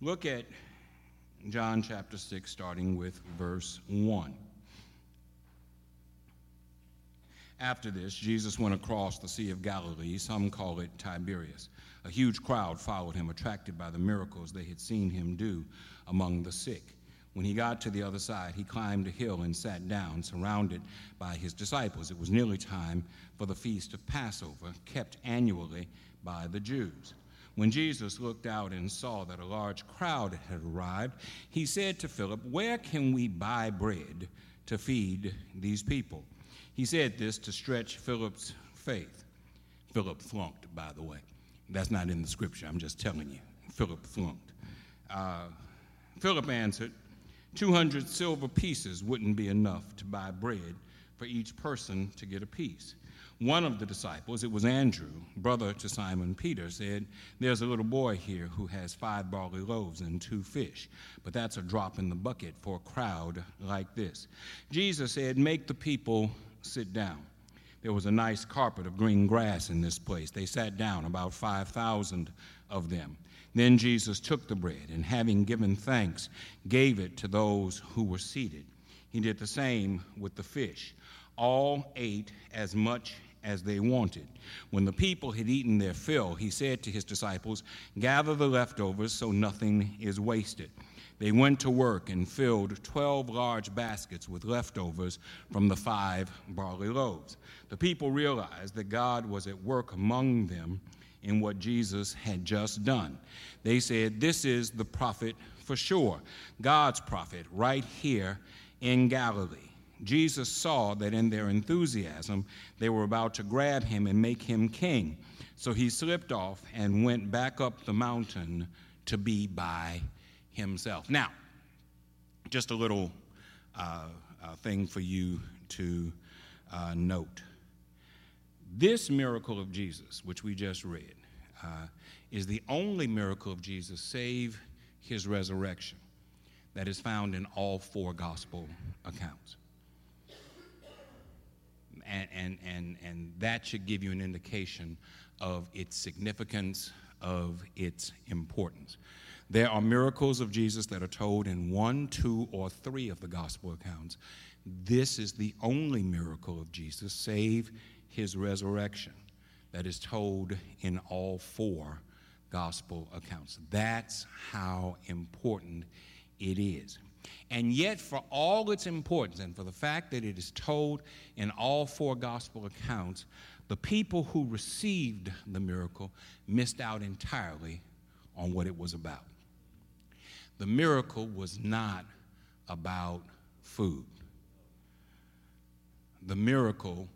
Look at John chapter 6, starting with verse 1. After this, Jesus went across the Sea of Galilee. Some call it Tiberias. A huge crowd followed him, attracted by the miracles they had seen him do among the sick. When he got to the other side, he climbed a hill and sat down, surrounded by his disciples. It was nearly time for the feast of Passover, kept annually by the Jews. When Jesus looked out and saw that a large crowd had arrived, he said to Philip, Where can we buy bread to feed these people? He said this to stretch Philip's faith. Philip flunked, by the way. That's not in the scripture, I'm just telling you. Philip flunked. Uh, Philip answered, 200 silver pieces wouldn't be enough to buy bread for each person to get a piece. One of the disciples, it was Andrew, brother to Simon Peter, said, There's a little boy here who has five barley loaves and two fish, but that's a drop in the bucket for a crowd like this. Jesus said, Make the people sit down. There was a nice carpet of green grass in this place. They sat down, about 5,000 of them. Then Jesus took the bread and, having given thanks, gave it to those who were seated. He did the same with the fish. All ate as much as they wanted. When the people had eaten their fill, he said to his disciples, Gather the leftovers so nothing is wasted. They went to work and filled 12 large baskets with leftovers from the five barley loaves. The people realized that God was at work among them in what Jesus had just done. They said, This is the prophet for sure, God's prophet, right here in Galilee. Jesus saw that in their enthusiasm, they were about to grab him and make him king. So he slipped off and went back up the mountain to be by himself. Now, just a little uh, uh, thing for you to uh, note. This miracle of Jesus, which we just read, uh, is the only miracle of Jesus, save his resurrection, that is found in all four gospel accounts. And, and, and, and that should give you an indication of its significance, of its importance. There are miracles of Jesus that are told in one, two, or three of the gospel accounts. This is the only miracle of Jesus, save his resurrection, that is told in all four gospel accounts. That's how important it is. And yet, for all its importance and for the fact that it is told in all four gospel accounts, the people who received the miracle missed out entirely on what it was about. The miracle was not about food, the miracle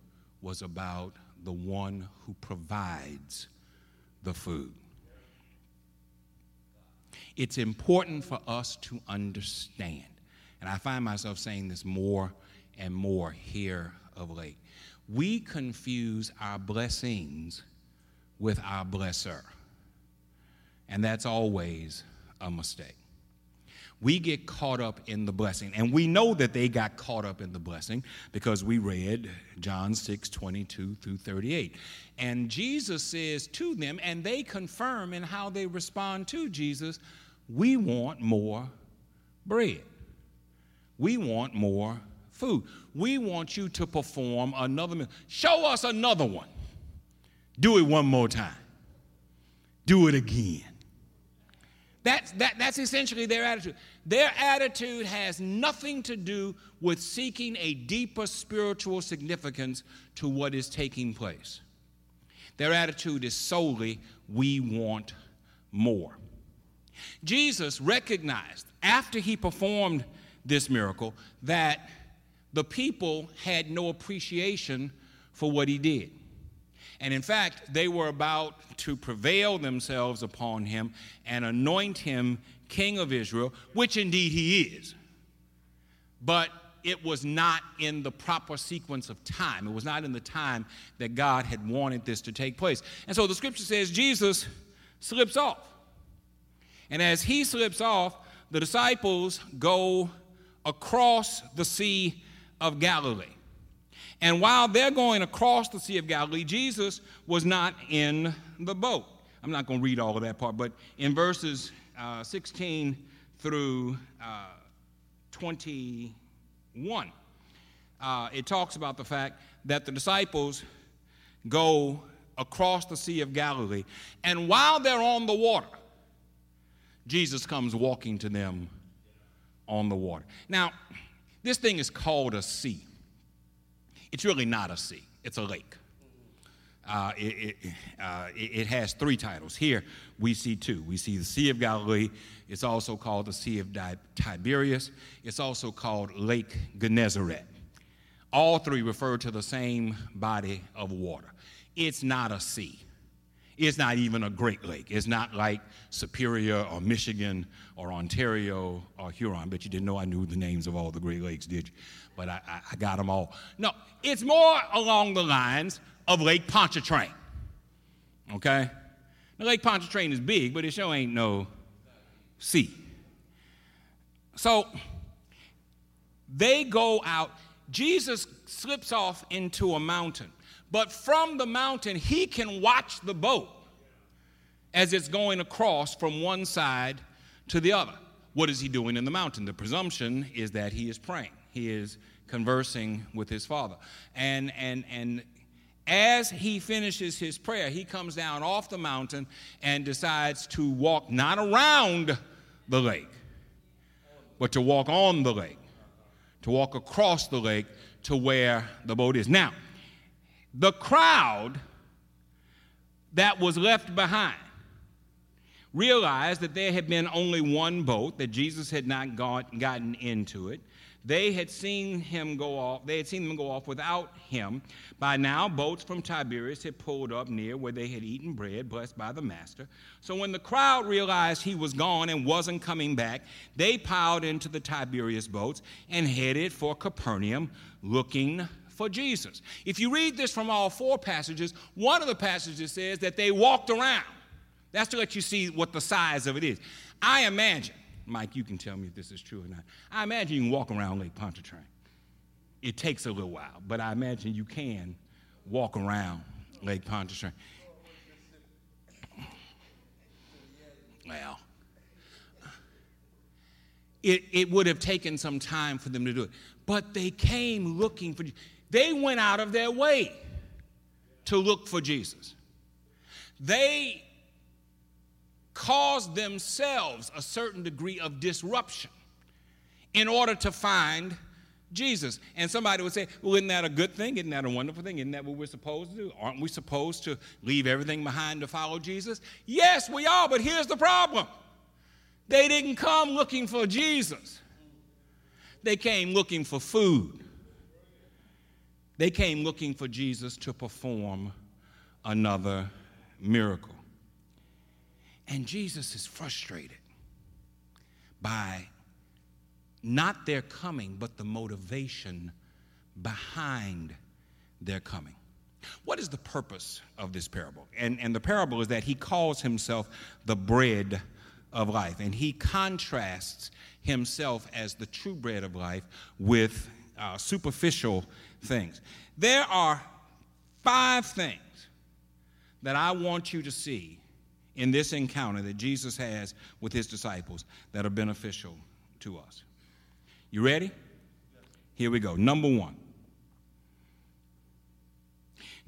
was about the one who provides the food. It's important for us to understand, and I find myself saying this more and more here of late. We confuse our blessings with our blesser, and that's always a mistake we get caught up in the blessing. And we know that they got caught up in the blessing because we read John 6 22 through 38. And Jesus says to them, and they confirm in how they respond to Jesus, we want more bread. We want more food. We want you to perform another. Show us another one. Do it one more time. Do it again. That's, that, that's essentially their attitude. Their attitude has nothing to do with seeking a deeper spiritual significance to what is taking place. Their attitude is solely, we want more. Jesus recognized after he performed this miracle that the people had no appreciation for what he did. And in fact, they were about to prevail themselves upon him and anoint him king of Israel, which indeed he is. But it was not in the proper sequence of time. It was not in the time that God had wanted this to take place. And so the scripture says Jesus slips off. And as he slips off, the disciples go across the Sea of Galilee. And while they're going across the Sea of Galilee, Jesus was not in the boat. I'm not going to read all of that part, but in verses uh, 16 through uh, 21, uh, it talks about the fact that the disciples go across the Sea of Galilee, and while they're on the water, Jesus comes walking to them on the water. Now, this thing is called a sea. It's really not a sea, it's a lake. Uh, it, it, uh, it, has three titles. Here we see two. We see the Sea of Galilee. It's also called the Sea of Tiberias. It's also called Lake Gennesaret. All three refer to the same body of water. It's not a sea. It's not even a Great Lake. It's not like Superior or Michigan or Ontario or Huron. But you didn't know I knew the names of all the Great Lakes, did you? But I, I, I got them all. No, it's more along the lines of Lake Pontchartrain. Okay? Now, Lake Pontchartrain is big, but it sure ain't no sea. So they go out. Jesus slips off into a mountain, but from the mountain, he can watch the boat as it's going across from one side to the other. What is he doing in the mountain? The presumption is that he is praying. He is conversing with his father. And and and as he finishes his prayer, he comes down off the mountain and decides to walk not around the lake, but to walk on the lake, to walk across the lake to where the boat is. Now, the crowd that was left behind realized that there had been only one boat, that Jesus had not got, gotten into it, they had seen him go off, they had seen them go off without him. By now, boats from Tiberias had pulled up near where they had eaten bread, blessed by the master. So when the crowd realized he was gone and wasn't coming back, they piled into the Tiberias boats and headed for Capernaum looking for Jesus. If you read this from all four passages, one of the passages says that they walked around. That's to let you see what the size of it is. I imagine Mike, you can tell me if this is true or not. I imagine you can walk around Lake Pontchartrain. It takes a little while, but I imagine you can walk around Lake Pontchartrain. Well, it, it would have taken some time for them to do it. But they came looking for They went out of their way to look for Jesus. They caused themselves a certain degree of disruption in order to find Jesus. And somebody would say, Well, isn't that a good thing? Isn't that a wonderful thing? Isn't that what we're supposed to do? Aren't we supposed to leave everything behind to follow Jesus? Yes, we are, but here's the problem they didn't come looking for Jesus, they came looking for food. They came looking for Jesus to perform another miracle. And Jesus is frustrated by not their coming, but the motivation behind their coming. What is the purpose of this parable? And, and the parable is that he calls himself the bread of life, and he contrasts himself as the true bread of life with uh, superficial things. There are five things that I want you to see in this encounter that Jesus has with his disciples that are beneficial to us. You ready? Here we go. Number one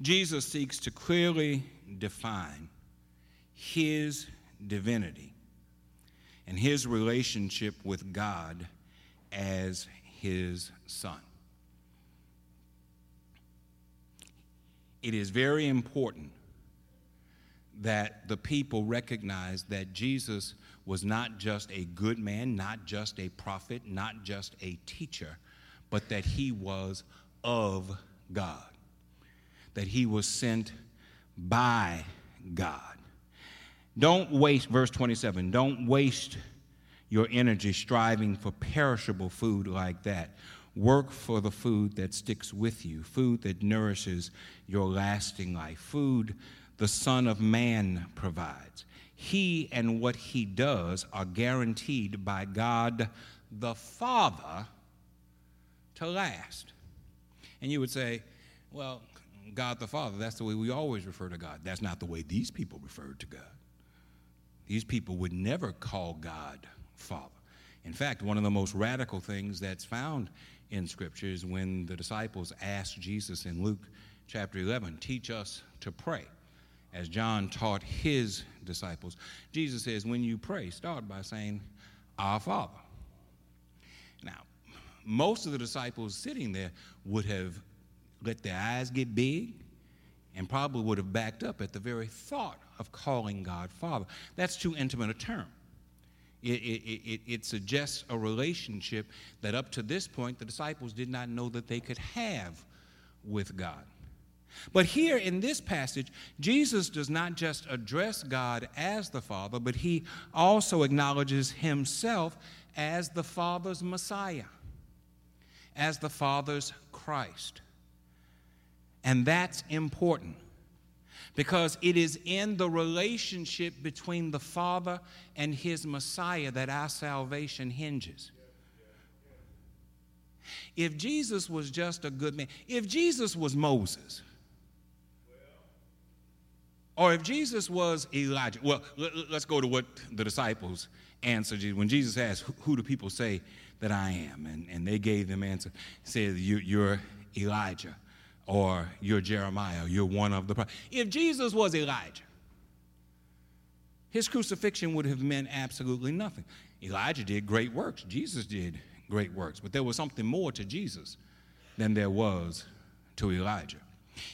Jesus seeks to clearly define his divinity and his relationship with God as his son. It is very important that the people recognize that Jesus was not just a good man, not just a prophet, not just a teacher, but that he was of God, that he was sent by God. Don't waste, verse 27, don't waste your energy striving for perishable food like that. Work for the food that sticks with you, food that nourishes your lasting life, food the Son of Man provides. He and what he does are guaranteed by God the Father to last. And you would say, well, God the Father, that's the way we always refer to God. That's not the way these people referred to God. These people would never call God Father. In fact, one of the most radical things that's found in Scripture is when the disciples asked Jesus in Luke chapter 11, Teach us to pray. As John taught his disciples, Jesus says, When you pray, start by saying, Our Father. Now, most of the disciples sitting there would have let their eyes get big and probably would have backed up at the very thought of calling God Father. That's too intimate a term. It, it, it, it, suggests a relationship that up to this point the disciples did not know that they could have with God. But here in this passage, Jesus does not just address God as the Father, but he also acknowledges himself as the Father's Messiah, as the Father's Christ. And that's important because it is in the relationship between the Father and his Messiah that our salvation hinges. If Jesus was just a good man, if Jesus was Moses, or if Jesus was Elijah, well, let's go to what the disciples answered when Jesus asked, Who do people say that I am? And, and they gave them answer, said, You're Elijah or you're Jeremiah, you're one of the prophets. If Jesus was Elijah, his crucifixion would have meant absolutely nothing. Elijah did great works, Jesus did great works, but there was something more to Jesus than there was to Elijah.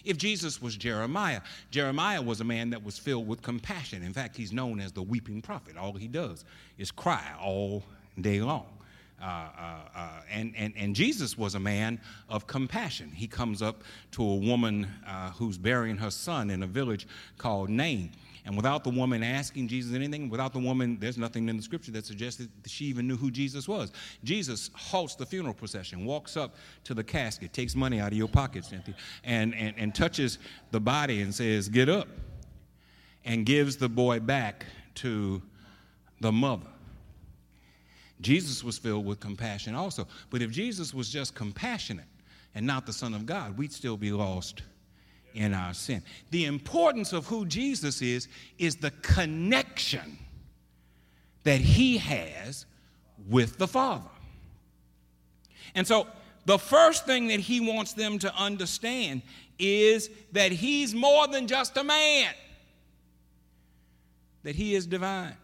If Jesus was Jeremiah, Jeremiah was a man that was filled with compassion. In fact, he's known as the weeping prophet. All he does is cry all day long. Uh, uh, uh, and, and, and Jesus was a man of compassion. He comes up to a woman who's burying her son in a village called Nain. And without the woman asking Jesus anything, without the woman, there's nothing in the scripture that suggests that she even knew who Jesus was. Jesus halts the funeral procession, walks up to the casket, takes money out of your pocket, Cynthia, and, and, and touches the body and says, Get up, and gives the boy back to the mother. Jesus was filled with compassion also. But if Jesus was just compassionate and not the Son of God, we'd still be lost in our sin. The importance of who Jesus is is the connection that he has with the Father. And so, the first thing that he wants them to understand is that he's more than just a man, that he is divine.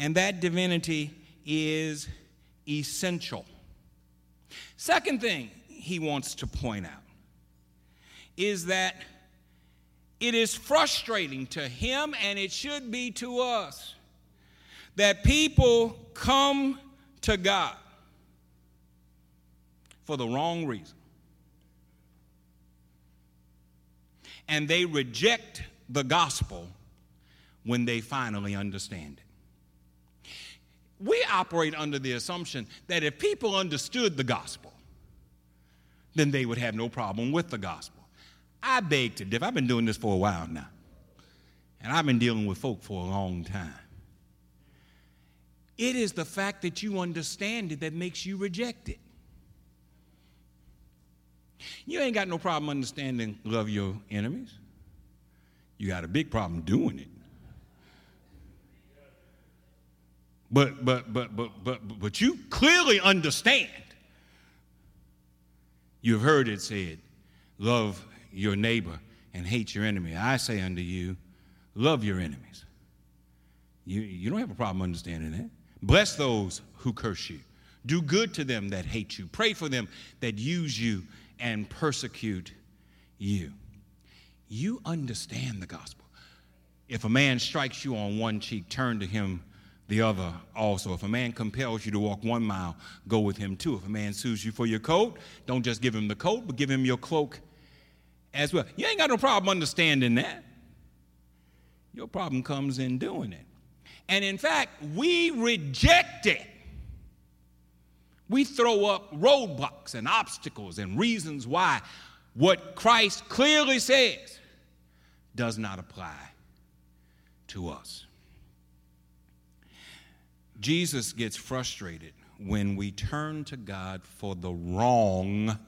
And that divinity is essential. Second thing he wants to point out is that it is frustrating to him and it should be to us that people come to God for the wrong reason. And they reject the gospel when they finally understand it. We operate under the assumption that if people understood the gospel, then they would have no problem with the gospel. I beg to differ. I've been doing this for a while now, and I've been dealing with folk for a long time. It is the fact that you understand it that makes you reject it. You ain't got no problem understanding love your enemies. You got a big problem doing it. But but but but but but you clearly understand. You've heard it said, love your neighbor and hate your enemy. I say unto you, love your enemies. You, you don't have a problem understanding that. Bless those who curse you. Do good to them that hate you. Pray for them that use you and persecute you. You understand the gospel. If a man strikes you on one cheek, turn to him the other also. If a man compels you to walk one mile, go with him too. If a man sues you for your coat, don't just give him the coat, but give him your cloak as well. You ain't got no problem understanding that. Your problem comes in doing it. And in fact, we reject it. We throw up roadblocks and obstacles and reasons why what Christ clearly says does not apply to us. Jesus gets frustrated when we turn to God for the wrong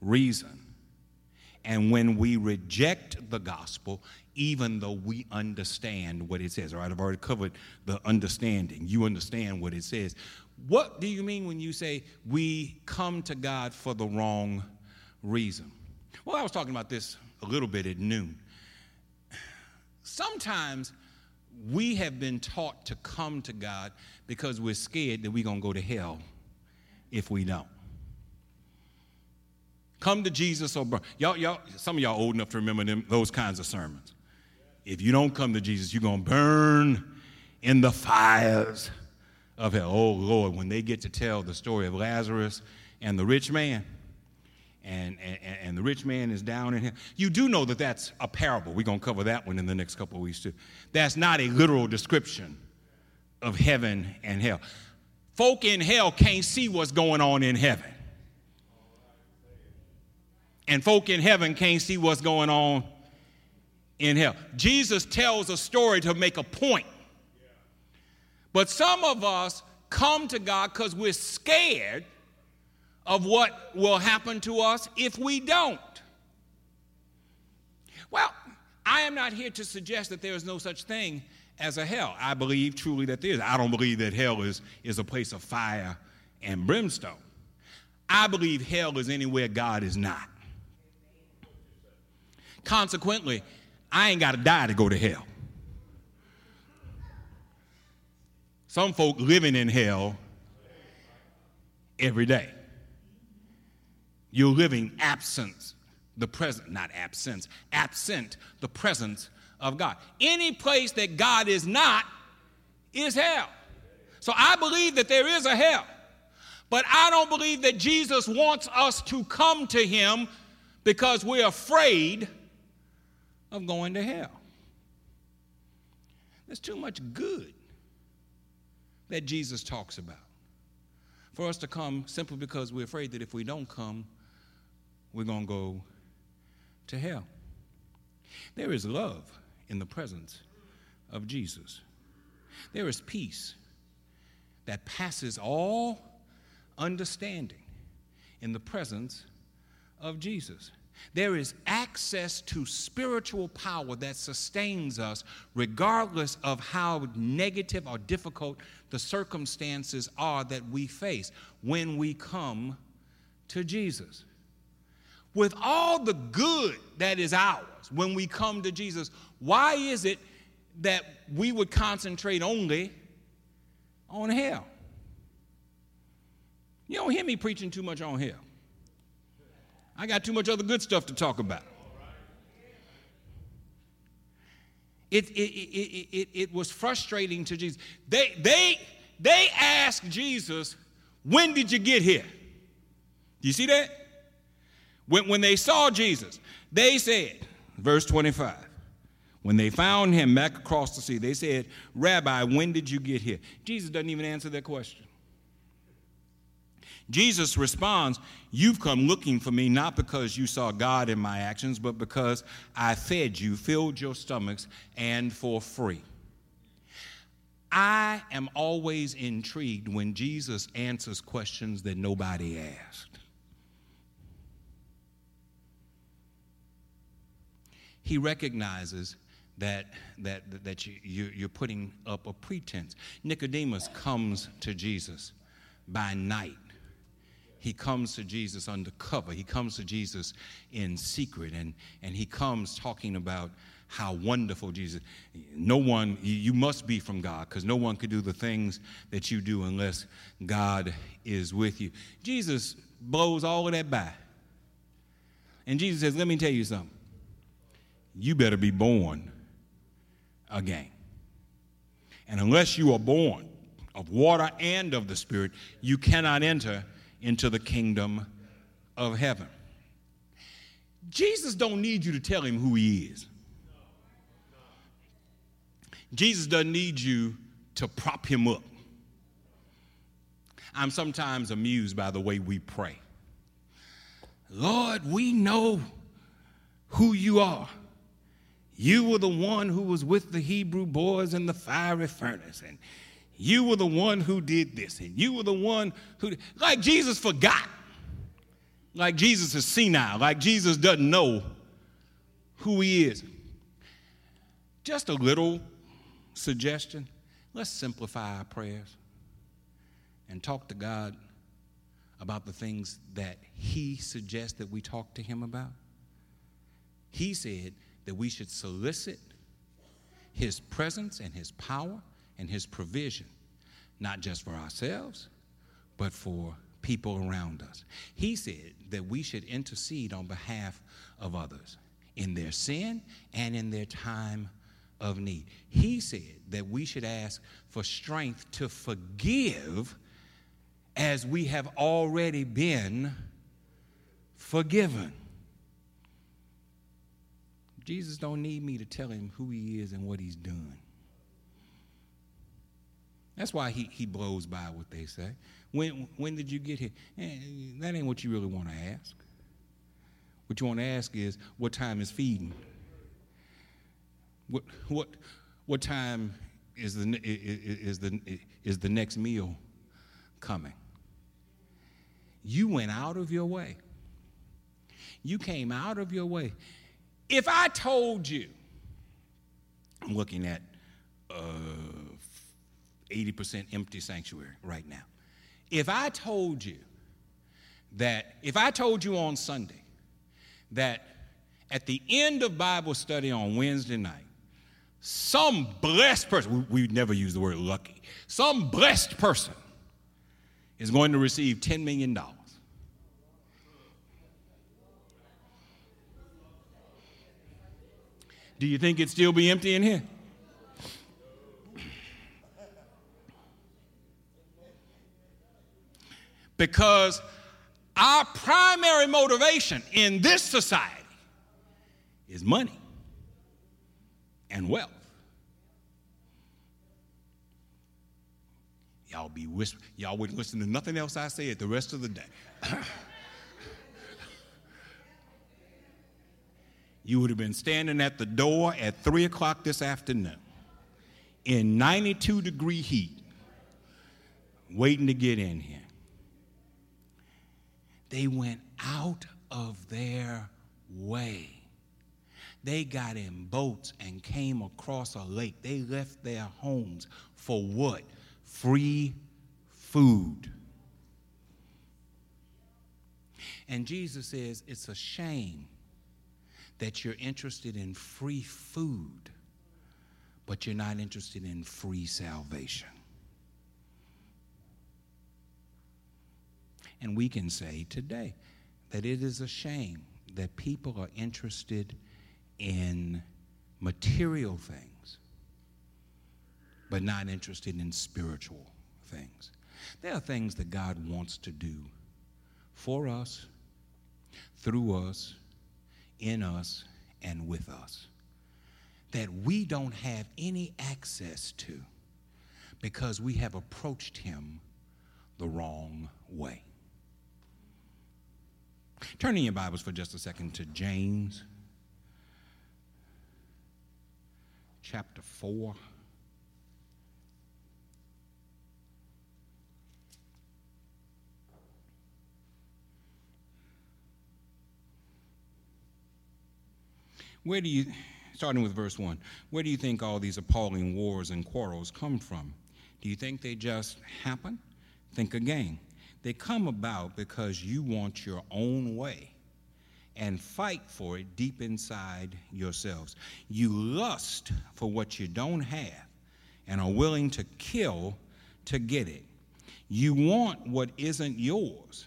reason And when we reject the gospel, even though we understand what it says, all right, I've already covered the understanding. You understand what it says. What do you mean when you say we come to God for the wrong reason? Well, I was talking about this a little bit at noon. Sometimes we have been taught to come to God because we're scared that we're going to go to hell if we don't. Come to Jesus oh, or burn. Y'all, y'all, some of y'all old enough to remember them, those kinds of sermons. If you don't come to Jesus, you're going to burn in the fires of hell. Oh, Lord, when they get to tell the story of Lazarus and the rich man, and, and, and the rich man is down in hell. You do know that that's a parable. We're going to cover that one in the next couple of weeks, too. That's not a literal description of heaven and hell. Folk in hell can't see what's going on in heaven. And folk in heaven can't see what's going on in hell. Jesus tells a story to make a point. But some of us come to God because we're scared of what will happen to us if we don't. Well, I am not here to suggest that there is no such thing as a hell. I believe truly that there is. I don't believe that hell is, is a place of fire and brimstone. I believe hell is anywhere God is not. Consequently, I ain't got to die to go to hell. Some folk living in hell every day. You're living absent the present, not absence, absent the presence of God. Any place that God is not is hell. So I believe that there is a hell. But I don't believe that Jesus wants us to come to him because we're afraid of going to hell. There's too much good that Jesus talks about for us to come simply because we're afraid that if we don't come, we're going to go to hell. There is love in the presence of Jesus. There is peace that passes all understanding in the presence of Jesus. There is access to spiritual power that sustains us regardless of how negative or difficult the circumstances are that we face when we come to Jesus with all the good that is ours when we come to Jesus, why is it that we would concentrate only on hell? You don't hear me preaching too much on hell. I got too much other good stuff to talk about. It, it, it, it, it, was frustrating to Jesus. They, they, they asked Jesus, When did you get here? Do you see that? When, when they saw Jesus, they said, verse 25, when they found him back across the sea, they said, Rabbi, when did you get here? Jesus doesn't even answer their question. Jesus responds, You've come looking for me not because you saw God in my actions, but because I fed you, filled your stomachs, and for free. I am always intrigued when Jesus answers questions that nobody asked. He recognizes that, that, that you, you, are putting up a pretense. Nicodemus comes to Jesus by night. He comes to Jesus undercover. He comes to Jesus in secret. And, and he comes talking about how wonderful Jesus. No one, you must be from God because no one could do the things that you do unless God is with you. Jesus blows all of that by. And Jesus says, Let me tell you something you better be born again. And unless you are born of water and of the Spirit, you cannot enter into the kingdom of heaven. Jesus don't need you to tell him who he is. Jesus doesn't need you to prop him up. I'm sometimes amused by the way we pray. Lord, we know who you are. You were the one who was with the Hebrew boys in the fiery furnace, and you were the one who did this, and you were the one who, like Jesus forgot. Like Jesus is senile, like Jesus doesn't know who He is. Just a little suggestion let's simplify our prayers and talk to God about the things that He suggests that we talk to Him about. He said that we should solicit His presence and His power and His provision, not just for ourselves, but for people around us. He said that we should intercede on behalf of others in their sin and in their time of need. He said that we should ask for strength to forgive as we have already been forgiven. Jesus don't need me to tell him who he is and what he's done. That's why he, he blows by what they say. When, when did you get here? Eh, that ain't what you really want to ask. What you want to ask is, what time is feeding? What, what, what time is the, is, the, is the next meal coming? You went out of your way. You came out of your way. If I told you, I'm looking at uh, 80% empty sanctuary right now. If I told you that, if I told you on Sunday that at the end of Bible study on Wednesday night, some blessed person, we, we never use the word lucky, some blessed person is going to receive $10 million. Do you think it'd still be empty in here? Because our primary motivation in this society is money and wealth. Y'all be whispering. Y'all wouldn't listen to nothing else I said the rest of the day. you would have been standing at the door at 3 o'clock this afternoon in 92 degree heat, waiting to get in here. They went out of their way they got in boats and came across a lake. They left their homes for what? Free food. And Jesus says it's a shame that you're interested in free food, but you're not interested in free salvation. And we can say today that it is a shame that people are interested in material things, but not interested in spiritual things. There are things that God wants to do for us, through us, in us, and with us that we don't have any access to because we have approached Him the wrong way. Turn in your Bibles for just a second to James chapter 4. Where do you, starting with verse 1, where do you think all these appalling wars and quarrels come from? Do you think they just happen? Think again. They come about because you want your own way and fight for it deep inside yourselves. You lust for what you don't have and are willing to kill to get it. You want what isn't yours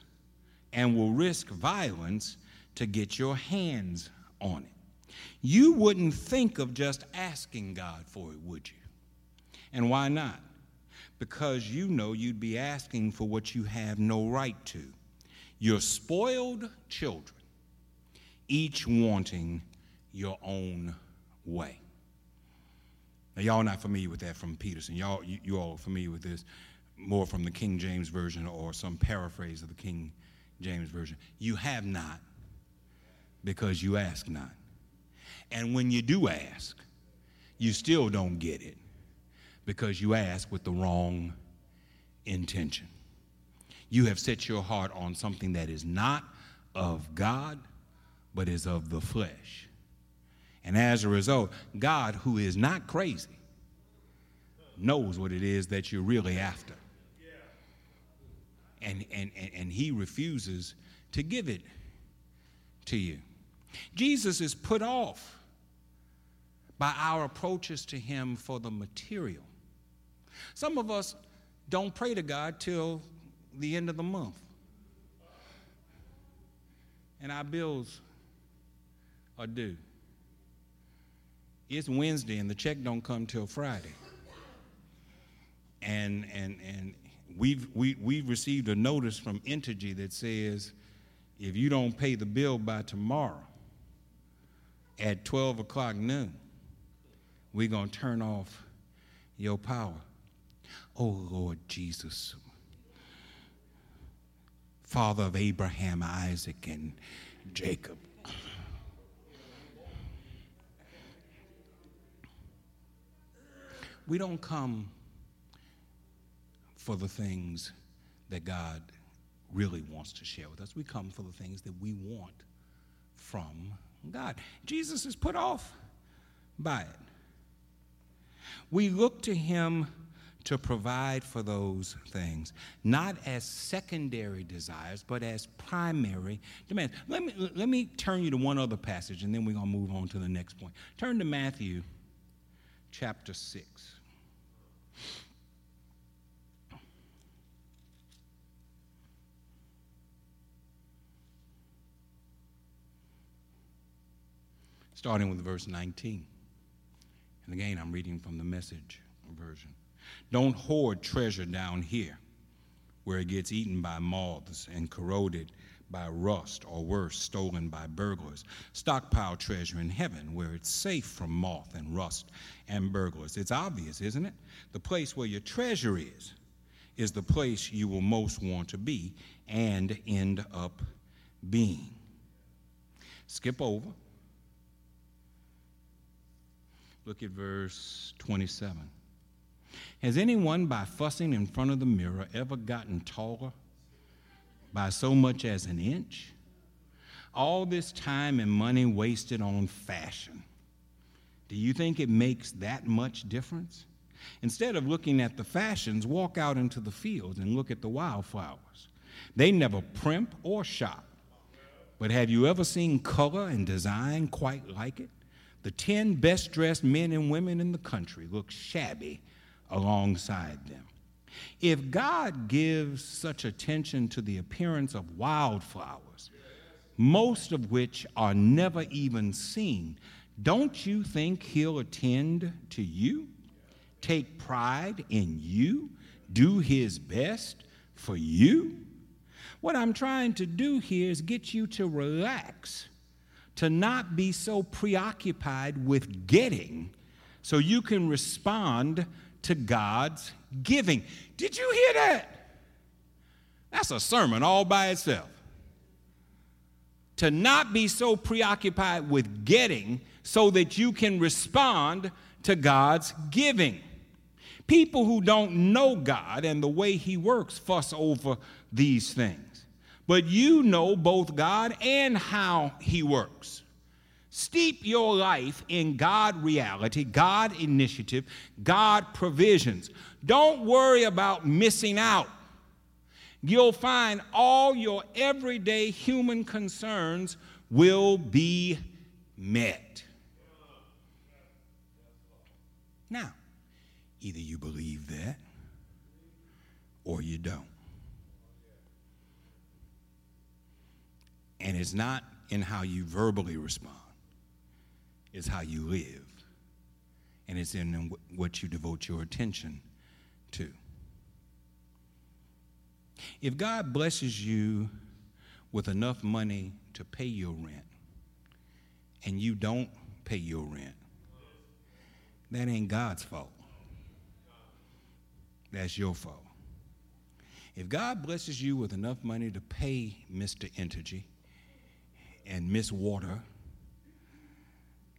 and will risk violence to get your hands on it. You wouldn't think of just asking God for it, would you? And why not? Because you know you'd be asking for what you have no right to. You're spoiled children each wanting your own way. Now, y'all not familiar with that from Peterson. Y'all, you, you all are familiar with this more from the King James Version or some paraphrase of the King James Version. You have not because you ask not. And when you do ask, you still don't get it because you ask with the wrong intention. You have set your heart on something that is not of God but is of the flesh. And as a result, God, who is not crazy, knows what it is that you're really after. And, and, and, and he refuses to give it to you. Jesus is put off by our approaches to him for the material. Some of us don't pray to God till the end of the month. And our bills are due. It's Wednesday and the check don't come till Friday. And and and we've we we've received a notice from Entergy that says if you don't pay the bill by tomorrow at 12 o'clock noon, we're going to turn off your power. Oh, Lord Jesus, Father of Abraham, Isaac, and Jacob. We don't come for the things that God really wants to share with us. We come for the things that we want from God. Jesus is put off by it. We look to him to provide for those things, not as secondary desires, but as primary demands. Let me, let me turn you to one other passage, and then we're going to move on to the next point. Turn to Matthew chapter 6. starting with verse 19. And again, I'm reading from the message version. Don't hoard treasure down here where it gets eaten by moths and corroded by rust or worse, stolen by burglars. Stockpile treasure in heaven where it's safe from moth and rust and burglars. It's obvious, isn't it? The place where your treasure is, is the place you will most want to be and end up being. Skip over Look at verse 27. Has anyone, by fussing in front of the mirror, ever gotten taller by so much as an inch? All this time and money wasted on fashion. Do you think it makes that much difference? Instead of looking at the fashions, walk out into the fields and look at the wildflowers. They never primp or shop. But have you ever seen color and design quite like it? The 10 best dressed men and women in the country look shabby alongside them. If God gives such attention to the appearance of wildflowers, most of which are never even seen, don't you think He'll attend to you, take pride in you, do His best for you? What I'm trying to do here is get you to relax to not be so preoccupied with getting so you can respond to God's giving. Did you hear that? That's a sermon all by itself. To not be so preoccupied with getting so that you can respond to God's giving. People who don't know God and the way He works fuss over these things but you know both God and how He works. Steep your life in God reality, God initiative, God provisions. Don't worry about missing out. You'll find all your everyday human concerns will be met. Now, either you believe that or you don't. And it's not in how you verbally respond, it's how you live. And it's in what you devote your attention to. If God blesses you with enough money to pay your rent, and you don't pay your rent, that ain't God's fault. That's your fault. If God blesses you with enough money to pay Mr. Entergy, and miss water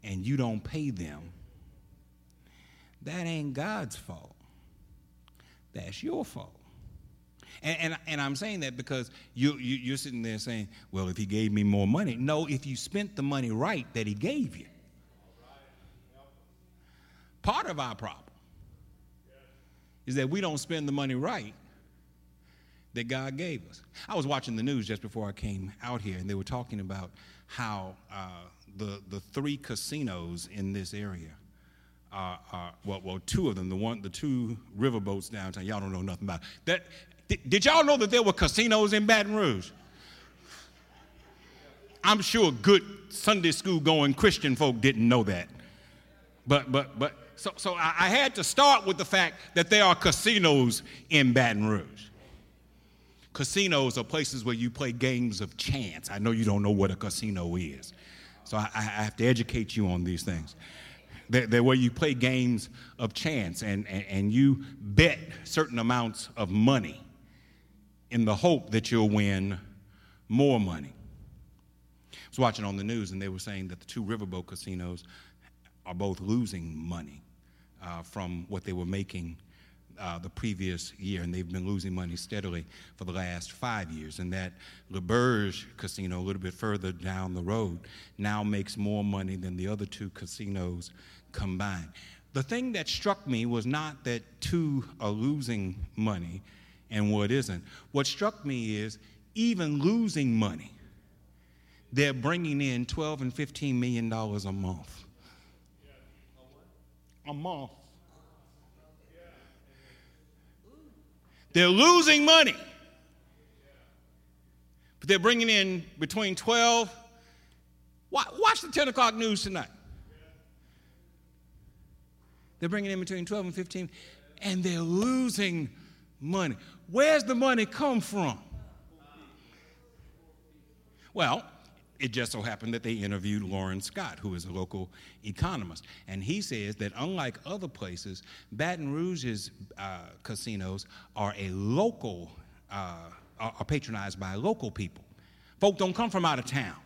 and you don't pay them, that ain't God's fault. That's your fault. And, and, and, I'm saying that because you, you, you're sitting there saying, well, if he gave me more money. No, if you spent the money right that he gave you. Part of our problem is that we don't spend the money right that God gave us. I was watching the news just before I came out here, and they were talking about how uh, the, the three casinos in this area are, are, well, well, two of them, the one, the two riverboats downtown, y'all don't know nothing about it. That, did, did y'all know that there were casinos in Baton Rouge? I'm sure good Sunday school going Christian folk didn't know that. But, but, but, so, so I, I had to start with the fact that there are casinos in Baton Rouge. Casinos are places where you play games of chance. I know you don't know what a casino is. So I, I have to educate you on these things. They're, they're, where you play games of chance and, and, and you bet certain amounts of money in the hope that you'll win more money. I was watching on the news and they were saying that the two riverboat casinos are both losing money uh, from what they were making uh, the previous year, and they've been losing money steadily for the last five years. And that L'Auberge Casino, a little bit further down the road, now makes more money than the other two casinos combined. The thing that struck me was not that two are losing money and what isn't. What struck me is even losing money, they're bringing in 12 and 15 million dollars a month. A month. They're losing money. But they're bringing in between 12. Watch the 10 o'clock news tonight. They're bringing in between 12 and 15, and they're losing money. Where's the money come from? Well, it just so happened that they interviewed Loren Scott, who is a local economist. And he says that unlike other places, Baton Rouge's uh, casinos are a local, uh, are patronized by local people. Folk don't come from out of town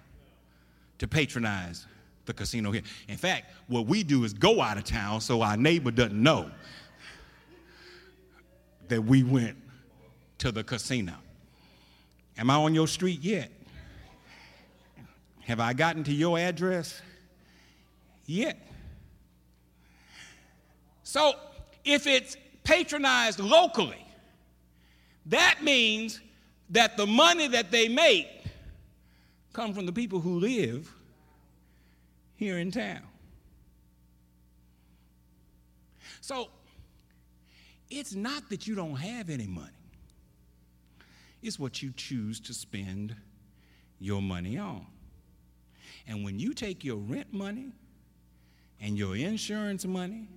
to patronize the casino here. In fact, what we do is go out of town so our neighbor doesn't know that we went to the casino. Am I on your street yet? Have I gotten to your address yet? So, if it's patronized locally, that means that the money that they make come from the people who live here in town. So, it's not that you don't have any money. It's what you choose to spend your money on. And when you take your rent money and your insurance money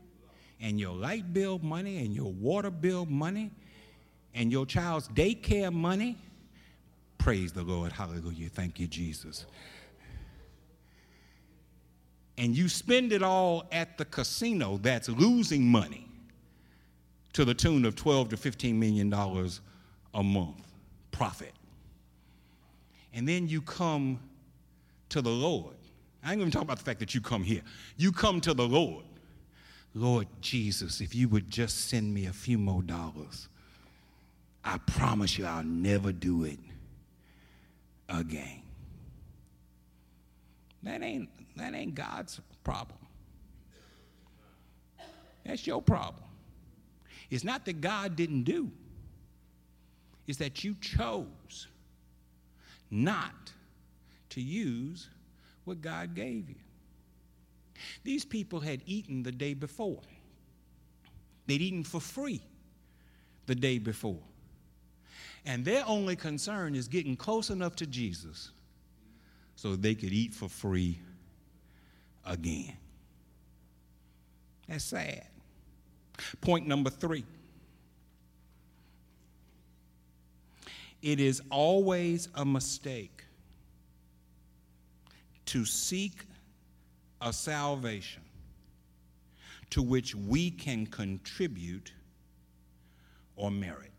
and your light bill money and your water bill money and your child's daycare money, praise the Lord, hallelujah, thank you, Jesus. And you spend it all at the casino that's losing money to the tune of 12 to 15 million dollars a month profit. And then you come to the Lord. I ain't even talking about the fact that you come here. You come to the Lord. Lord Jesus, if you would just send me a few more dollars, I promise you I'll never do it again. That ain't, that ain't God's problem. That's your problem. It's not that God didn't do, it's that you chose not to use what God gave you. These people had eaten the day before, they'd eaten for free the day before. And their only concern is getting close enough to Jesus so they could eat for free again. That's sad. Point number three it is always a mistake to seek a salvation to which we can contribute or merit.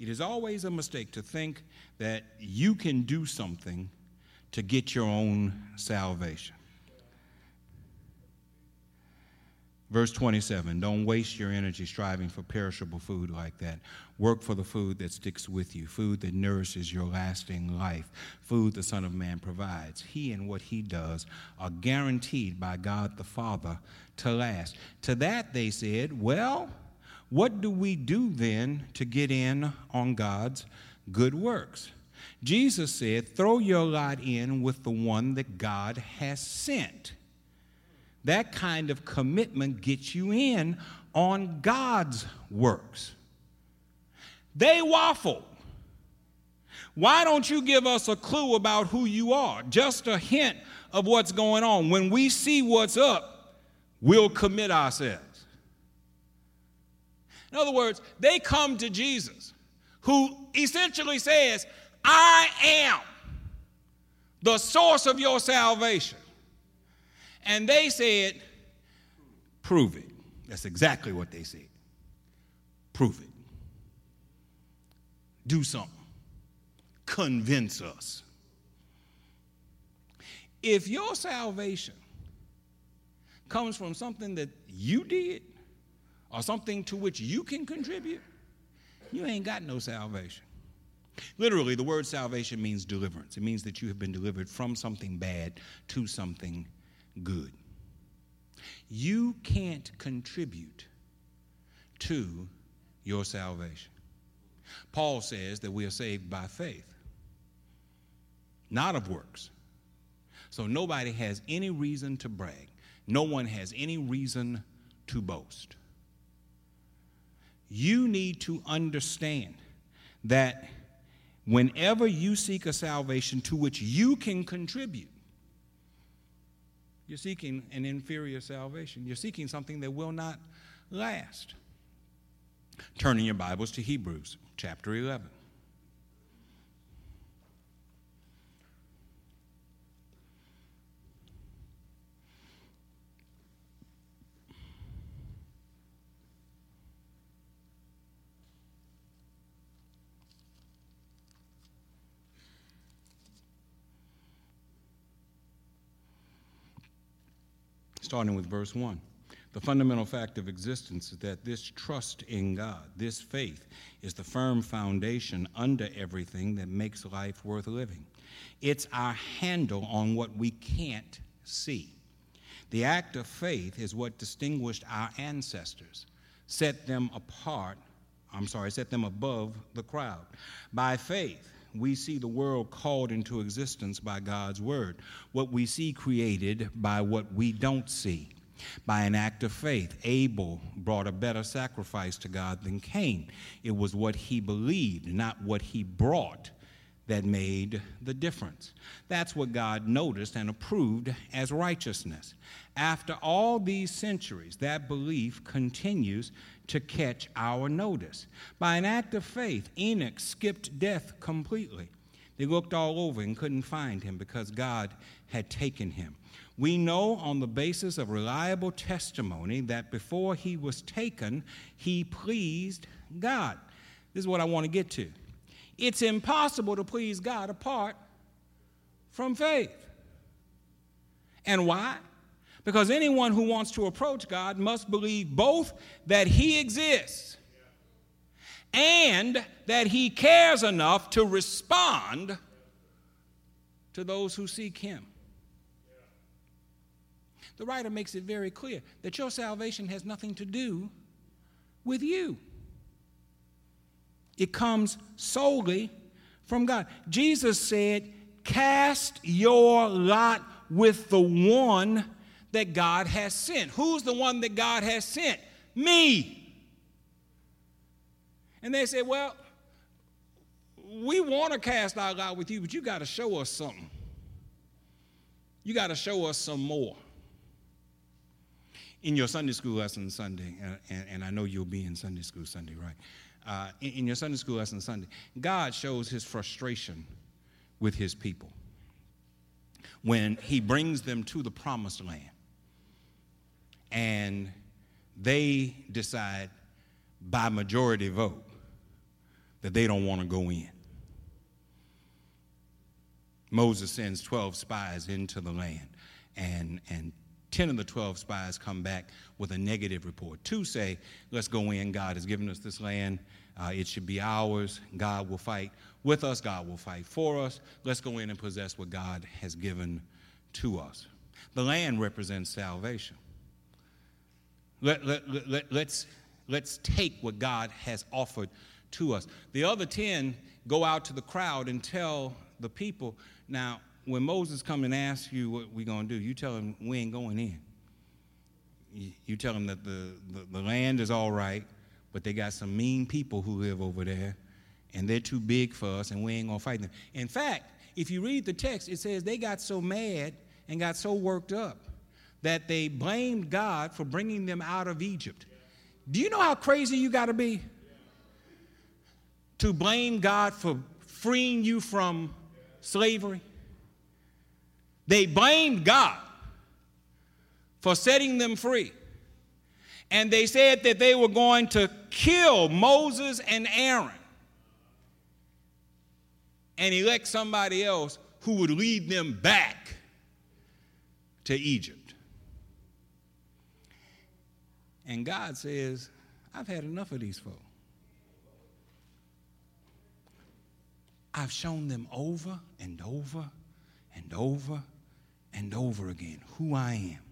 It is always a mistake to think that you can do something to get your own salvation. Verse 27 Don't waste your energy striving for perishable food like that. Work for the food that sticks with you, food that nourishes your lasting life, food the Son of Man provides. He and what he does are guaranteed by God the Father to last. To that they said, Well, what do we do then to get in on God's good works? Jesus said, Throw your lot in with the one that God has sent. That kind of commitment gets you in on God's works. They waffle. Why don't you give us a clue about who you are? Just a hint of what's going on. When we see what's up, we'll commit ourselves. In other words, they come to Jesus, who essentially says, I am the source of your salvation. And they said, Prove it. That's exactly what they said. Prove it. Do something. Convince us. If your salvation comes from something that you did or something to which you can contribute, you ain't got no salvation. Literally, the word salvation means deliverance. It means that you have been delivered from something bad to something good. You can't contribute to your salvation. Paul says that we are saved by faith, not of works. So nobody has any reason to brag. No one has any reason to boast. You need to understand that whenever you seek a salvation to which you can contribute, you're seeking an inferior salvation. You're seeking something that will not last. Turning your Bibles to Hebrews chapter 11. Starting with verse 1. The fundamental fact of existence is that this trust in God, this faith, is the firm foundation under everything that makes life worth living. It's our handle on what we can't see. The act of faith is what distinguished our ancestors, set them apart, I'm sorry, set them above the crowd. By faith, we see the world called into existence by God's word, what we see created by what we don't see. By an act of faith, Abel brought a better sacrifice to God than Cain. It was what he believed, not what he brought, that made the difference. That's what God noticed and approved as righteousness. After all these centuries, that belief continues to catch our notice. By an act of faith, Enoch skipped death completely. They looked all over and couldn't find him because God had taken him. We know on the basis of reliable testimony that before he was taken, he pleased God. This is what I want to get to. It's impossible to please God apart from faith. And why? Because anyone who wants to approach God must believe both that He exists and that He cares enough to respond to those who seek Him. The writer makes it very clear that your salvation has nothing to do with you. It comes solely from God. Jesus said, Cast your lot with the one that God has sent. Who's the one that God has sent? Me. And they said, Well, we want to cast our lot with you, but you got to show us something. You got to show us some more. In your Sunday school lesson Sunday, and, and, and I know you'll be in Sunday school Sunday, right? Uh, in, in your Sunday school lesson Sunday, God shows his frustration with his people when he brings them to the promised land and they decide by majority vote that they don't want to go in. Moses sends 12 spies into the land and, and 10 of the 12 spies come back with a negative report. Two say, let's go in. God has given us this land. Uh, it should be ours. God will fight with us. God will fight for us. Let's go in and possess what God has given to us. The land represents salvation. Let, let, let, let, let's, let's take what God has offered to us. The other 10 go out to the crowd and tell the people. Now, when Moses come and asks you what we're going to do, you tell him we ain't going in. You, you tell him that the, the, the land is all right, but they got some mean people who live over there, and they're too big for us, and we ain't going to fight them. In fact, if you read the text, it says they got so mad and got so worked up that they blamed God for bringing them out of Egypt. Do you know how crazy you got to be? To blame God for freeing you from slavery? They blamed God for setting them free. And they said that they were going to kill Moses and Aaron and elect somebody else who would lead them back to Egypt. And God says, I've had enough of these folks. I've shown them over and over and over and over again who I am,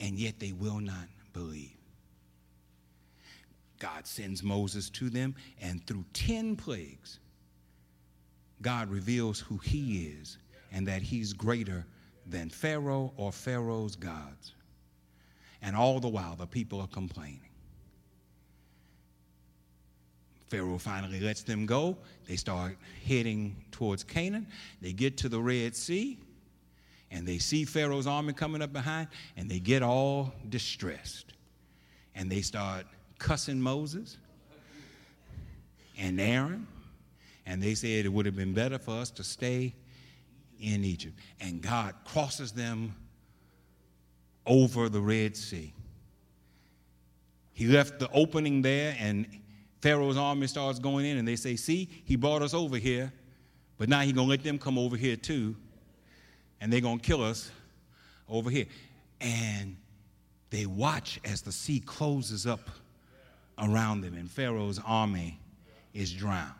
and yet they will not believe. God sends Moses to them, and through 10 plagues, God reveals who he is and that he's greater than Pharaoh or Pharaoh's gods. And all the while, the people are complaining. Pharaoh finally lets them go. They start heading towards Canaan. They get to the Red Sea and they see Pharaoh's army coming up behind, and they get all distressed. And they start cussing Moses and Aaron, and they said it would have been better for us to stay in Egypt. And God crosses them over the Red Sea. He left the opening there, and Pharaoh's army starts going in, and they say, See, he brought us over here, but now he's going to let them come over here too and they're going to kill us over here. And they watch as the sea closes up around them, and Pharaoh's army is drowned.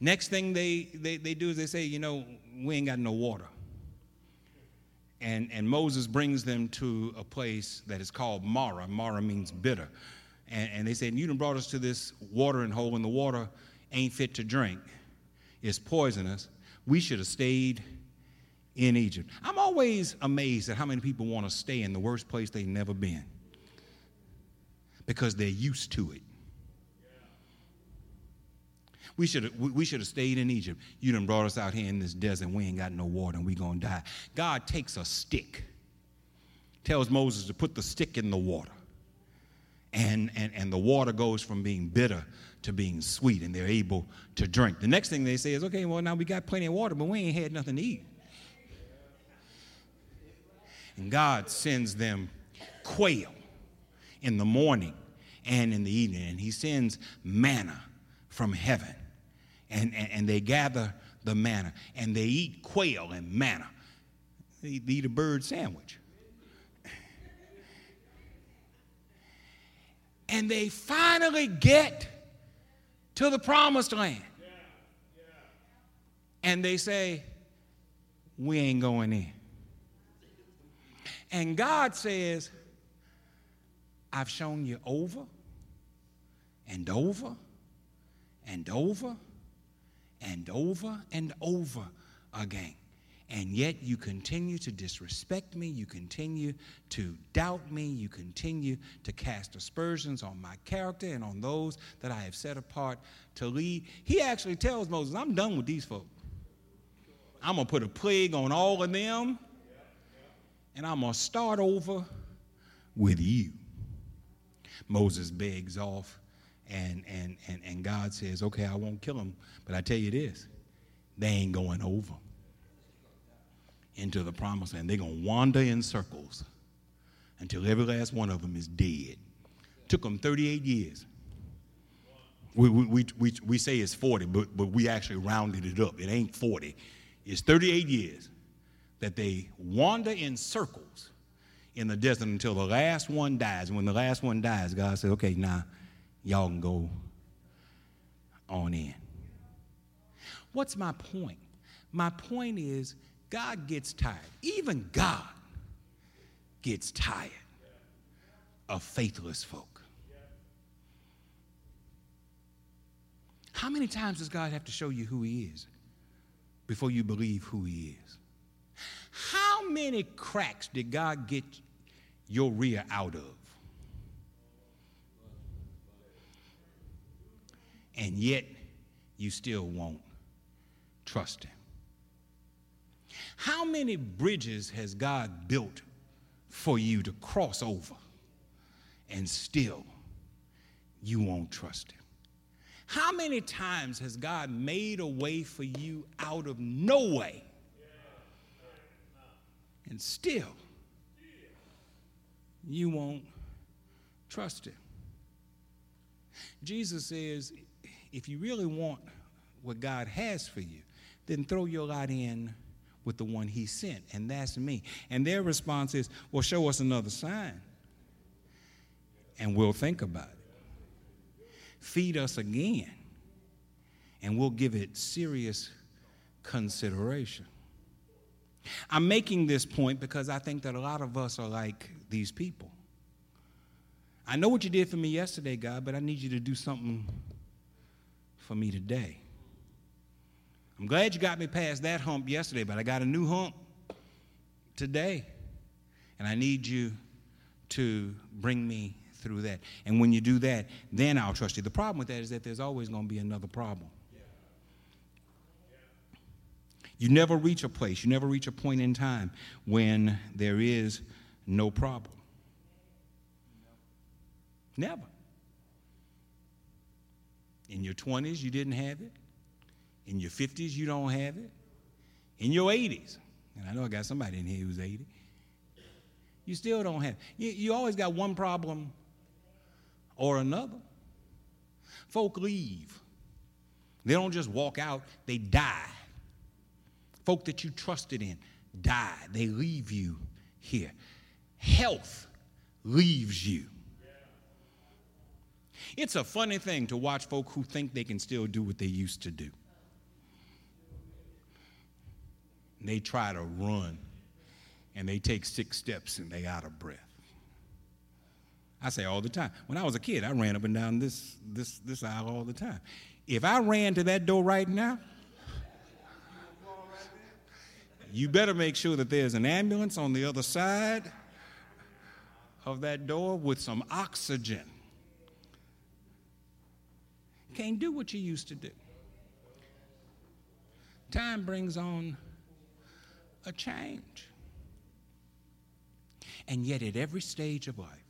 Next thing they, they, they do is they say, You know, we ain't got no water. And, and Moses brings them to a place that is called Marah. Marah means bitter. And, and they said, You done brought us to this watering hole, and the water ain't fit to drink. It's poisonous. We should have stayed in Egypt. I'm always amazed at how many people want to stay in the worst place they've never been because they're used to it. We should have we should have stayed in Egypt. You done brought us out here in this desert. We ain't got no water and we gonna die. God takes a stick, tells Moses to put the stick in the water. And, and, and the water goes from being bitter to being sweet, and they're able to drink. The next thing they say is, okay, well, now we got plenty of water, but we ain't had nothing to eat. And God sends them quail in the morning and in the evening. And He sends manna from heaven. And, and, and they gather the manna and they eat quail and manna. They eat a bird sandwich. And they finally get to the promised land. And they say, We ain't going in. And God says, I've shown you over and over and over and over and over again. And yet you continue to disrespect me. You continue to doubt me. You continue to cast aspersions on my character and on those that I have set apart to lead. He actually tells Moses, I'm done with these folks. I'm going to put a plague on all of them and I'm going to start over with you. Moses begs off, and, and, and, and God says, Okay, I won't kill him, but I tell you this they ain't going over into the promised land. They're going to wander in circles until every last one of them is dead. Took them 38 years. We, we, we, we, say it's 40, but, but we actually rounded it up. It ain't 40, it's 38 years that they wander in circles in the desert until the last one dies. And when the last one dies, God says, okay, now y'all can go on in. What's my point? My point is, God gets tired. Even God gets tired of faithless folk. How many times does God have to show you who He is before you believe who He is? How many cracks did God get your rear out of? And yet, you still won't trust Him. How many bridges has God built for you to cross over and still you won't trust Him? How many times has God made a way for you out of no way and still you won't trust Him? Jesus says, if you really want what God has for you, then throw your lot in with the one he sent, and that's me. And their response is, well, show us another sign, and we'll think about it. Feed us again, and we'll give it serious consideration. I'm making this point because I think that a lot of us are like these people. I know what you did for me yesterday, God, but I need you to do something for me today. I'm glad you got me past that hump yesterday, but I got a new hump today. And I need you to bring me through that. And when you do that, then I'll trust you. The problem with that is that there's always going to be another problem. You never reach a place, you never reach a point in time when there is no problem. Never. In your 20s, you didn't have it. In your 50s, you don't have it. In your 80s, and I know I got somebody in here who's 80, you still don't have it. You, you always got one problem or another. Folk leave. They don't just walk out, they die. Folk that you trusted in die. They leave you here. Health leaves you. It's a funny thing to watch folk who think they can still do what they used to do. they try to run and they take six steps and they out of breath. I say all the time. When I was a kid, I ran up and down this, this, this aisle all the time. If I ran to that door right now, you better make sure that there's an ambulance on the other side of that door with some oxygen. Can't do what you used to do. Time brings on a change. And yet, at every stage of life,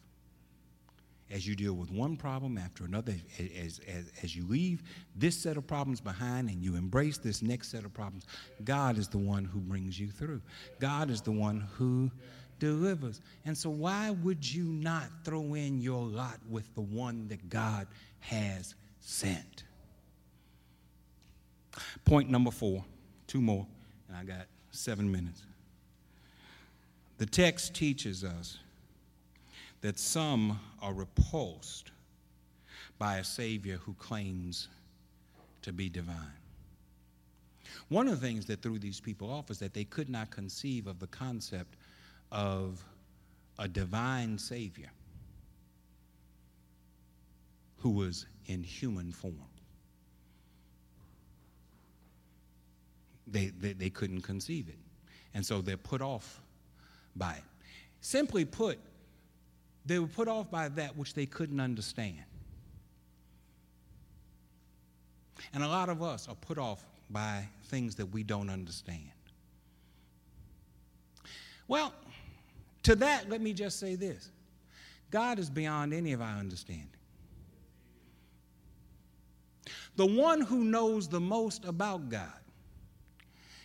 as you deal with one problem after another, as, as, as you leave this set of problems behind and you embrace this next set of problems, God is the one who brings you through. God is the one who delivers. And so, why would you not throw in your lot with the one that God has sent? Point number four, two more, and I got seven minutes. The text teaches us that some are repulsed by a Savior who claims to be divine. One of the things that threw these people off is that they could not conceive of the concept of a divine Savior who was in human form. they, they, they couldn't conceive it. And so they're put off by it. Simply put, they were put off by that which they couldn't understand. And a lot of us are put off by things that we don't understand. Well, to that, let me just say this God is beyond any of our understanding. The one who knows the most about God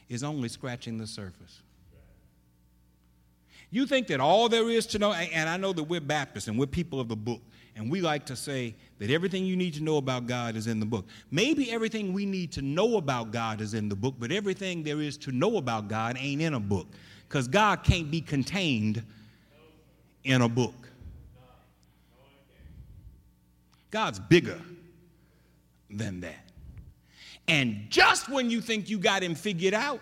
is only scratching the surface. You think that all there is to know, and I know that we're Baptists and we're people of the book, and we like to say that everything you need to know about God is in the book. Maybe everything we need to know about God is in the book, but everything there is to know about God ain't in a book. Because God can't be contained in a book. God's bigger than that. And just when you think you got him figured out,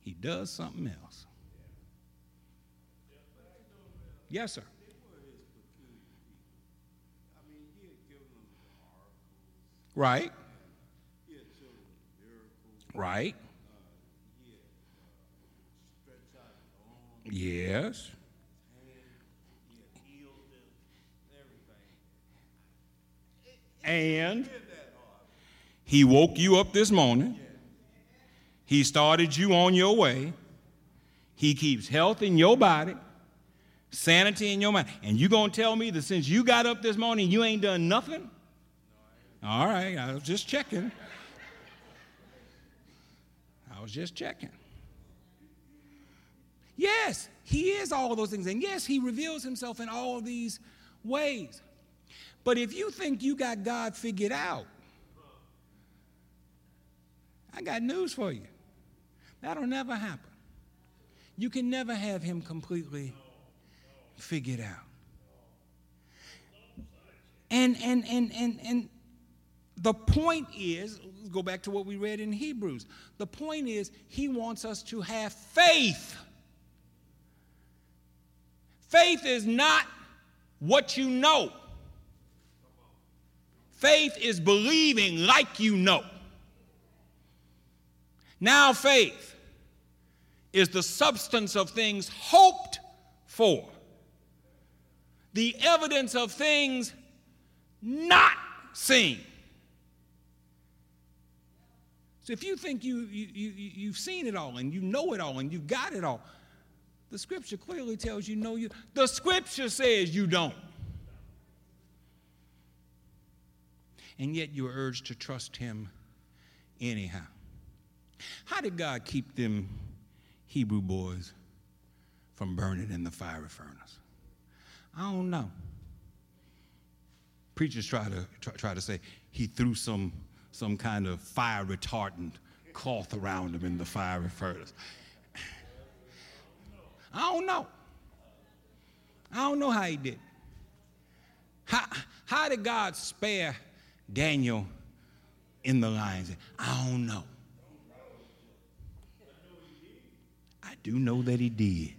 he does something else. Yes, sir. Right. Right. Yes. And he woke you up this morning. He started you on your way. He keeps health in your body, sanity in your mind. And you to tell me that since you got up this morning, you ain't done nothing? All right, I was just checking. I was just checking. Yes, he is all those things. And yes, he reveals himself in all these ways. But if you think you got God figured out, I got news for you. That'll never happen. You can never have him completely figured out. And and and and and the point is, go back to what we read in Hebrews. The point is he wants us to have faith. Faith is not what you know. Faith is believing like you know. Now, faith is the substance of things hoped for, the evidence of things not seen. So if you think you, you, you, you've seen it all and you know it all and you've got it all, the scripture clearly tells you no, you. The scripture says you don't. and yet you're urged to trust him anyhow. How did God keep them Hebrew boys from burning in the fiery furnace? I don't know. Preachers try to try, try to say he threw some some kind of fire retardant cloth around him in the fiery furnace. I don't know. I don't know how he did. How, how did God spare Daniel in the lions. I don't know. I do know that he did.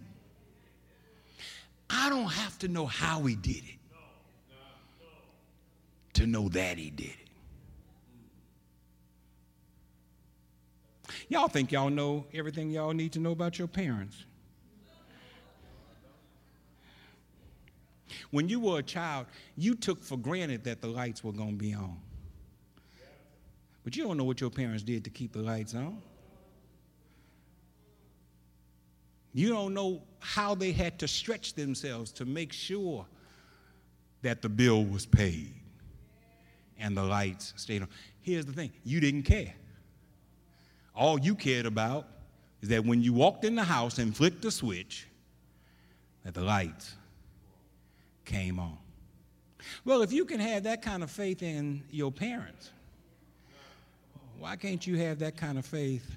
I don't have to know how he did it to know that he did it. Y'all think y'all know everything y'all need to know about your parents. When you were a child, you took for granted that the lights were going to be on. But you don't know what your parents did to keep the lights on. You don't know how they had to stretch themselves to make sure that the bill was paid and the lights stayed on. Here's the thing you didn't care. All you cared about is that when you walked in the house and flicked the switch, that the lights came on. Well, if you can have that kind of faith in your parents, why can't you have that kind of faith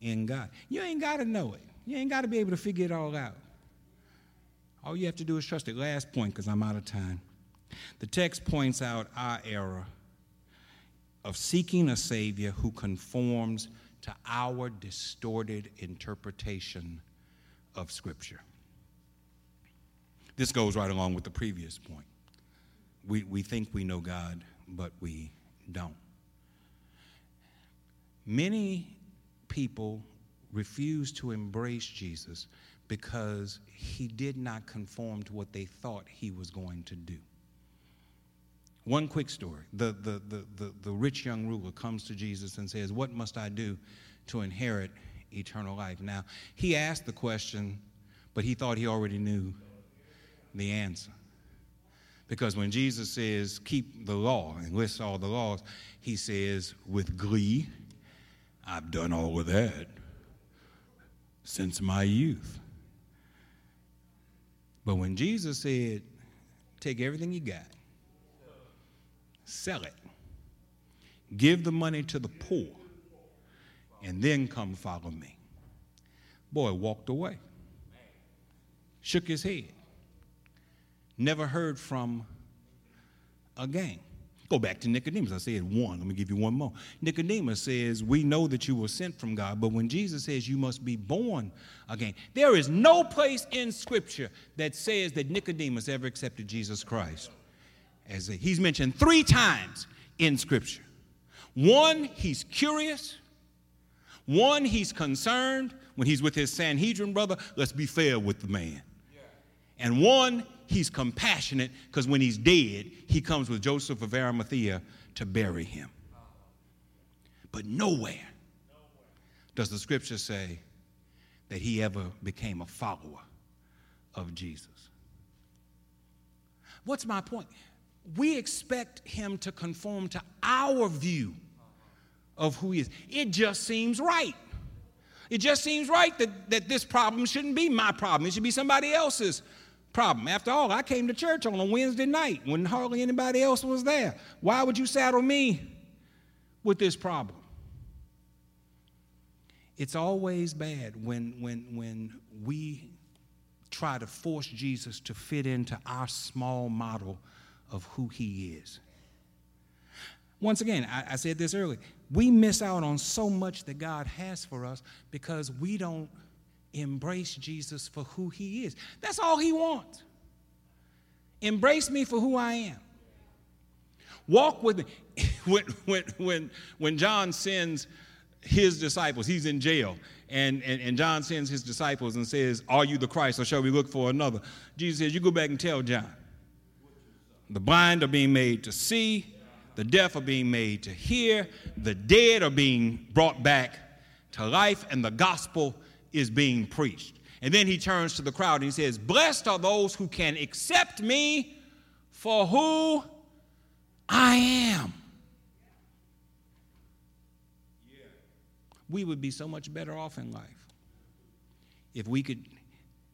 in God? You ain't got to know it. You ain't got to be able to figure it all out. All you have to do is trust it. Last point, because I'm out of time. The text points out our error of seeking a Savior who conforms to our distorted interpretation of Scripture. This goes right along with the previous point. We, we think we know God, but we don't. Many people refuse to embrace Jesus because he did not conform to what they thought he was going to do. One quick story the, the, the, the, the rich young ruler comes to Jesus and says, What must I do to inherit eternal life? Now, he asked the question, but he thought he already knew the answer. Because when Jesus says, keep the law and lists all the laws, he says, with glee, I've done all of that since my youth. But when Jesus said, take everything you got, sell it, give the money to the poor, and then come follow me. Boy walked away, shook his head, never heard from again. Go back to Nicodemus. I said one. Let me give you one more. Nicodemus says, We know that you were sent from God, but when Jesus says you must be born again, there is no place in Scripture that says that Nicodemus ever accepted Jesus Christ. As a, he's mentioned three times in Scripture. One, he's curious. One, he's concerned when he's with his Sanhedrin brother. Let's be fair with the man. And one, he's compassionate because when he's dead, he comes with Joseph of Arimathea to bury him. But nowhere does the scripture say that he ever became a follower of Jesus. What's my point? We expect him to conform to our view of who he is. It just seems right. It just seems right that, that this problem shouldn't be my problem. It should be somebody else's problem. After all, I came to church on a Wednesday night when hardly anybody else was there. Why would you saddle me with this problem? It's always bad when, when, when we try to force Jesus to fit into our small model of who he is. Once again, I, I said this earlier, we miss out on so much that God has for us because we don't embrace Jesus for who he is. That's all he wants. Embrace me for who I am. Walk with me. When, when, when, when John sends his disciples, he's in jail, and, and, and John sends his disciples and says, Are you the Christ, or shall we look for another? Jesus says, You go back and tell John. The blind are being made to see, the deaf are being made to hear, the dead are being brought back to life, and the gospel is being preached. And then he turns to the crowd and he says, Blessed are those who can accept me for who I am. We would be so much better off in life if we could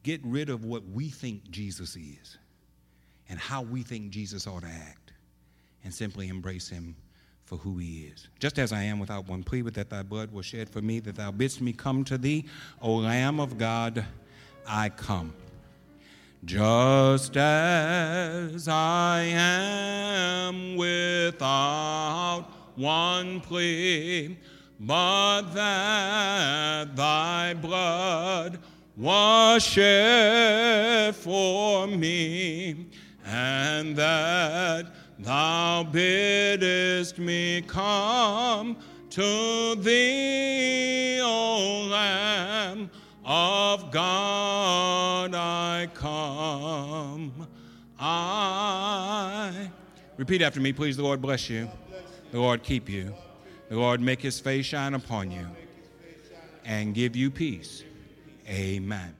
get rid of what we think Jesus is and how we think Jesus ought to act and simply embrace him for who he is. Just as I am without one plea, but that thy blood was shed for me, that thou bidst me come to thee, O Lamb of God, I come. Just as I am without one plea, but that thy blood was shed for me, and that Thou biddest me come to thee, O Lamb of God, I come. I. Repeat after me, please. The Lord bless you. The Lord keep you. The Lord make his face shine upon you and give you peace. Amen.